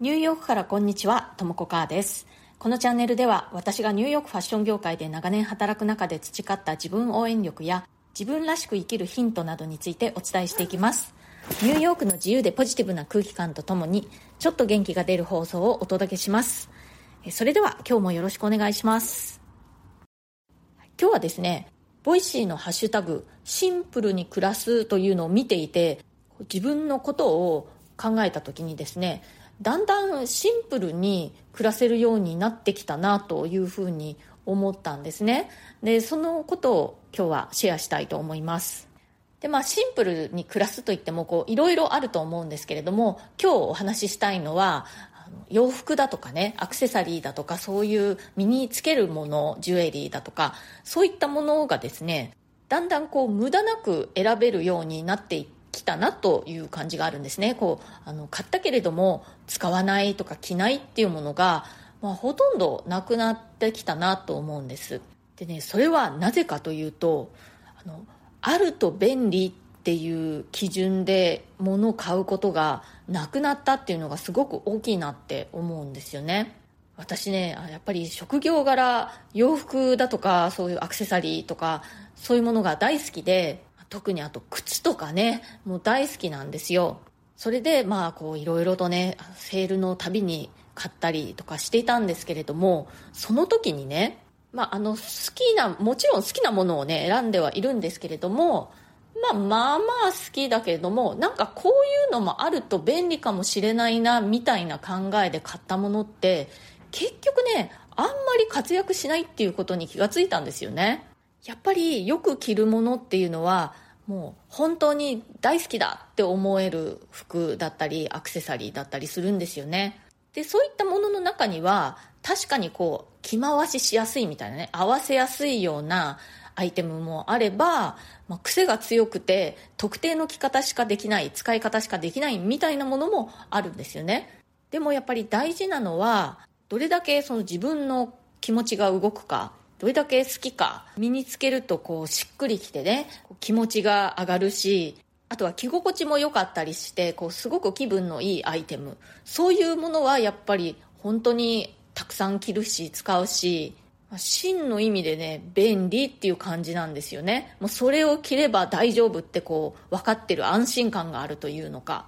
ニューヨークからこんにちは、ともこかーです。このチャンネルでは私がニューヨークファッション業界で長年働く中で培った自分応援力や自分らしく生きるヒントなどについてお伝えしていきます。ニューヨークの自由でポジティブな空気感とともにちょっと元気が出る放送をお届けします。それでは今日もよろしくお願いします。今日はですね、 Voicy のハッシュタグシンプルに暮らすというのを見ていて自分のことを考えた時にですねだんだんシンプルに暮らせるようになってきたなというふうに思ったんですね。でそのことを今日はシェアしたいと思います。でまあシンプルに暮らすといってもこういろいろあると思うんですけれども今日お話ししたいのは洋服だとかねアクセサリーだとかそういう身につけるものジュエリーだとかそういったものがですねだんだんこう無駄なく選べるようになっていってきたなという感じがあるんですね。こうあの買ったけれども使わないとか着ないっていうものが、まあ、ほとんどなくなってきたなと思うんです。でねそれはなぜかというとあのあると便利っていう基準で物を買うことがなくなったっていうのがすごく大きいなって思うんですよね。私ねやっぱり職業柄洋服だとかそういうアクセサリーとかそういうものが大好きで特にあと靴とかねもう大好きなんですよ。それでまあこういろいろとねセールのたびに買ったりとかしていたんですけれどもその時にねまあ、あの好きなもちろん好きなものをね選んではいるんですけれどもまあまあまあ好きだけれどもなんかこういうのもあると便利かもしれないなみたいな考えで買ったものって結局ねあんまり活躍しないっていうことに気がついたんですよね。やっぱりよく着るものっていうのはもう本当に大好きだって思える服だったりアクセサリーだったりするんですよね。でそういったものの中には確かにこう着回ししやすいみたいなね合わせやすいようなアイテムもあれば、まあ、癖が強くて特定の着方しかできない使い方しかできないみたいなものもあるんですよね。でもやっぱり大事なのはどれだけその自分の気持ちが動くかどれだけ好きか身につけるとこうしっくりきてね気持ちが上がるしあとは着心地も良かったりしてこうすごく気分のいいアイテム。そういうものはやっぱり本当にたくさん着るし使うし真の意味でね便利っていう感じなんですよね。もうそれを着れば大丈夫ってこう分かってる安心感があるというのか。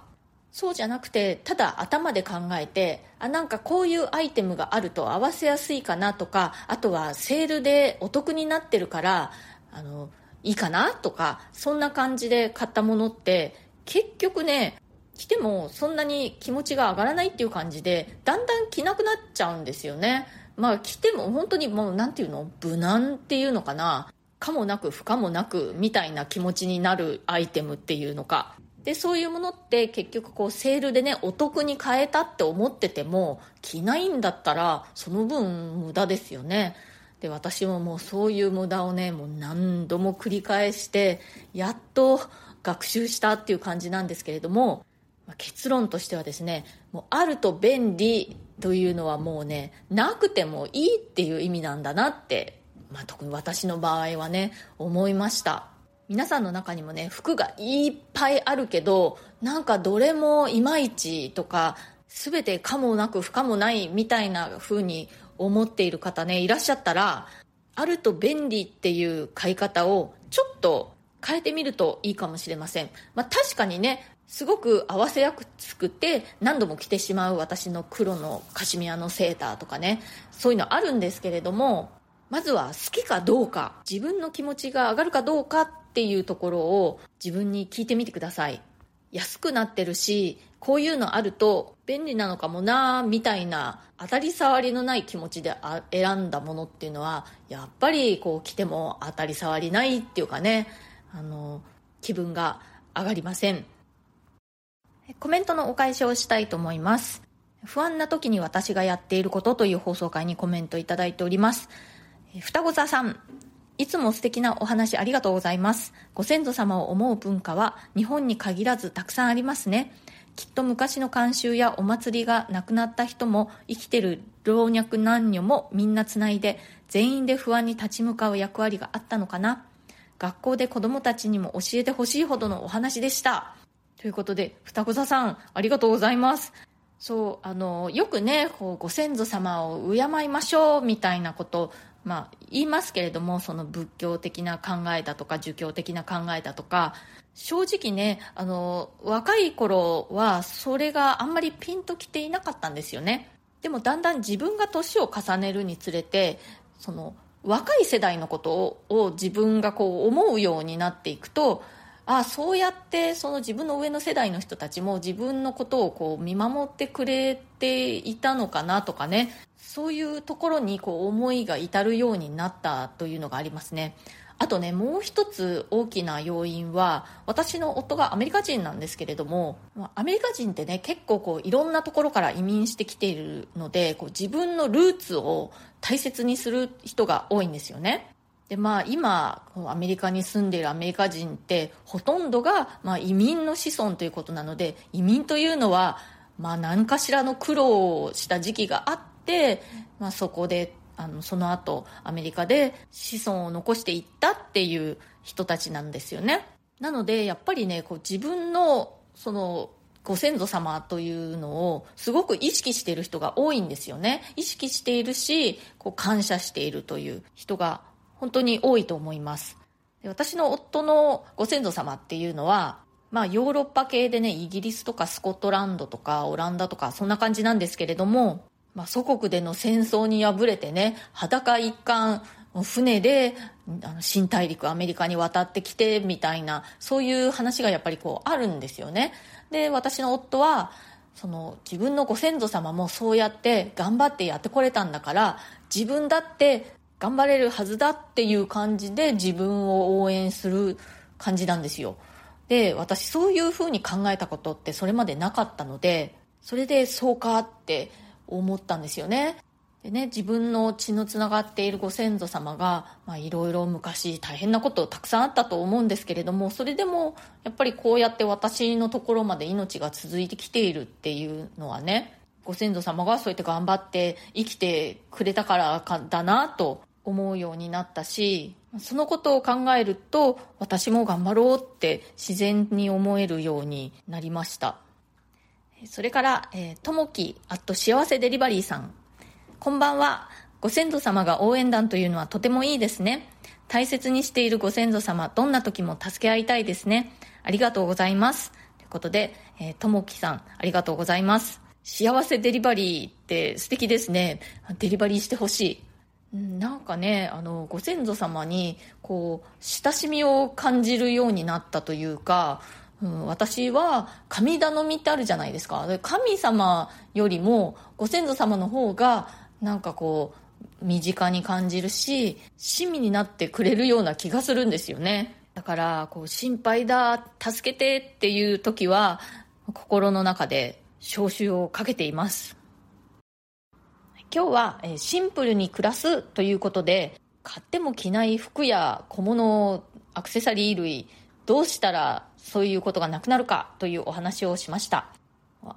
そうじゃなくてただ頭で考えてあなんかこういうアイテムがあると合わせやすいかなとかあとはセールでお得になってるからあのいいかなとかそんな感じで買ったものって結局ね着てもそんなに気持ちが上がらないっていう感じでだんだん着なくなっちゃうんですよね。まあ着ても本当にもう何ていうの無難っていうのかな。かもなく不可もなくみたいな気持ちになるアイテムっていうのか。でそういうものって結局こうセールでねお得に買えたって思ってても着ないんだったらその分無駄ですよね。で私ももうそういう無駄をねもう何度も繰り返してやっと学習したっていう感じなんですけれども結論としてはですねもうあると便利というのはもうねなくてもいいっていう意味なんだなって、まあ、特に私の場合はね思いました。皆さんの中にもね服がいっぱいあるけどなんかどれもいまいちとか全て可もなく不可もないみたいな風に思っている方ねいらっしゃったらあると便利っていう買い方をちょっと変えてみるといいかもしれません、まあ、確かにねすごく合わせやすくて何度も着てしまう私の黒のカシミヤのセーターとかねそういうのあるんですけれどもまずは好きかどうか自分の気持ちが上がるかどうかっっていうところを自分に聞いてみてください。安くなってるしこういうのあると便利なのかもなみたいな当たり障りのない気持ちで選んだものっていうのはやっぱりこう着ても当たり障りないっていうかねあの気分が上がりません。コメントのお返しをしたいと思います。不安な時に私がやっていることという放送回にコメントいただいております。双子座さん。いつも素敵なお話ありがとうございます。ご先祖様を思う文化は日本に限らずたくさんありますね。きっと昔の慣習やお祭りがなくなった人も生きてる老若男女もみんなつないで全員で不安に立ち向かう役割があったのかな。学校で子供たちにも教えてほしいほどのお話でした。ということで、双子座さん、ありがとうございます。そうあのよくねこうご先祖様を敬いましょうみたいなことまあ、言いますけれどもその仏教的な考えだとか儒教的な考えだとか正直ねあの若い頃はそれがあんまりピンときていなかったんですよね。でもだんだん自分が年を重ねるにつれてその若い世代のことを自分がこう思うようになっていくとあそうやってその自分の上の世代の人たちも自分のことをこう見守ってくれていたのかなとかね。そういうところにこう思いが至るようになったというのがありますね。あとねもう一つ大きな要因は私の夫がアメリカ人なんですけれどもアメリカ人ってね結構こういろんなところから移民してきているのでこう自分のルーツを大切にする人が多いんですよね。でまあ今アメリカに住んでいるアメリカ人ってほとんどがまあ移民の子孫ということなので移民というのはまあ何かしらの苦労をした時期があって、まあ、そこであのその後アメリカで子孫を残していったっていう人たちなんですよね。なのでやっぱりねこう自分のそのご先祖様というのをすごく意識している人が多いんですよね。意識しているしこう感謝しているという人が本当に多いと思います。私の夫のご先祖様っていうのはまあヨーロッパ系でねイギリスとかスコットランドとかオランダとかそんな感じなんですけれどもまあ、祖国での戦争に敗れてね裸一貫船であの新大陸アメリカに渡ってきてみたいなそういう話がやっぱりこうあるんですよね。で私の夫はその自分のご先祖様もそうやって頑張ってやってこれたんだから自分だって頑張れるはずだっていう感じで自分を応援する感じなんですよ。で私そういうふうに考えたことってそれまでなかったのでそれでそうかって思ったんですよね。でね、自分の血のつながっているご先祖様がいろいろ昔大変なことたくさんあったと思うんですけれどもそれでもやっぱりこうやって私のところまで命が続いてきているっていうのはねご先祖様がそうやって頑張って生きてくれたからだなと思うようになったしそのことを考えると私も頑張ろうって自然に思えるようになりました。それから、えー、ともき、あと幸せデリバリーさん。こんばんは。ご先祖様が応援団というのはとてもいいですね。大切にしているご先祖様、どんな時も助け合いたいですね。ありがとうございます。ということで、えー、ともきさん、ありがとうございます。幸せデリバリーって素敵ですね。デリバリーしてほしい。なんかね、あの、ご先祖様に、こう、親しみを感じるようになったというか、私は神頼みってあるじゃないですか。神様よりもご先祖様の方がなんかこう身近に感じるし親身になってくれるような気がするんですよね。だからこう心配だ助けてっていう時は心の中で招集をかけています。今日はシンプルに暮らすということで買っても着ない服や小物アクセサリー類どうしたらそういうことがなくなるかというお話をしました。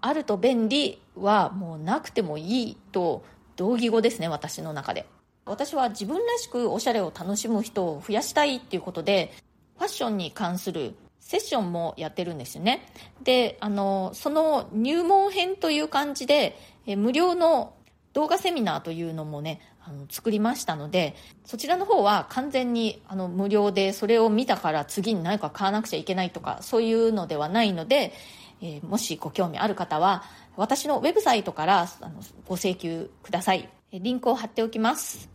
あると便利はもうなくてもいいと同義語ですね私の中で。私は自分らしくおしゃれを楽しむ人を増やしたいっていうことでファッションに関するセッションもやってるんですよね。であのその入門編という感じで無料の動画セミナーというのもねあの作りましたのでそちらの方は完全にあの無料でそれを見たから次に何か買わなくちゃいけないとかそういうのではないので、えー、もしご興味ある方は私のウェブサイトからあのご請求ください。リンクを貼っておきます。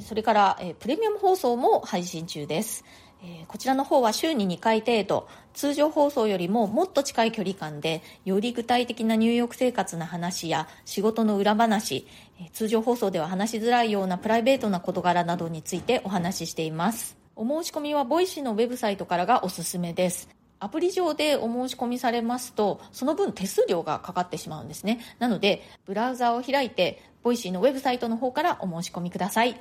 それから、えー、プレミアム放送も配信中です。えー、こちらの方は週に2回程度通常放送よりももっと近い距離感でより具体的な入浴生活の話や仕事の裏話、えー、通常放送では話しづらいようなプライベートな事柄などについてお話ししています。お申し込みは Voicy のウェブサイトからがおすすめです。アプリ上でお申し込みされますとその分手数料がかかってしまうんですね。なのでブラウザを開いて Voicy のウェブサイトの方からお申し込みください。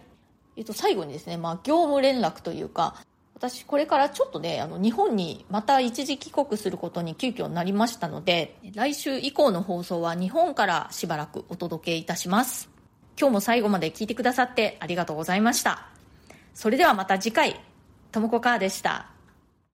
えっと、最後にですね、まあ、業務連絡というか、私これからちょっとねあの日本にまた一時帰国することに急遽なりましたので来週以降の放送は日本からしばらくお届けいたします。今日も最後まで聞いてくださってありがとうございました。それではまた次回。ともこかーでした。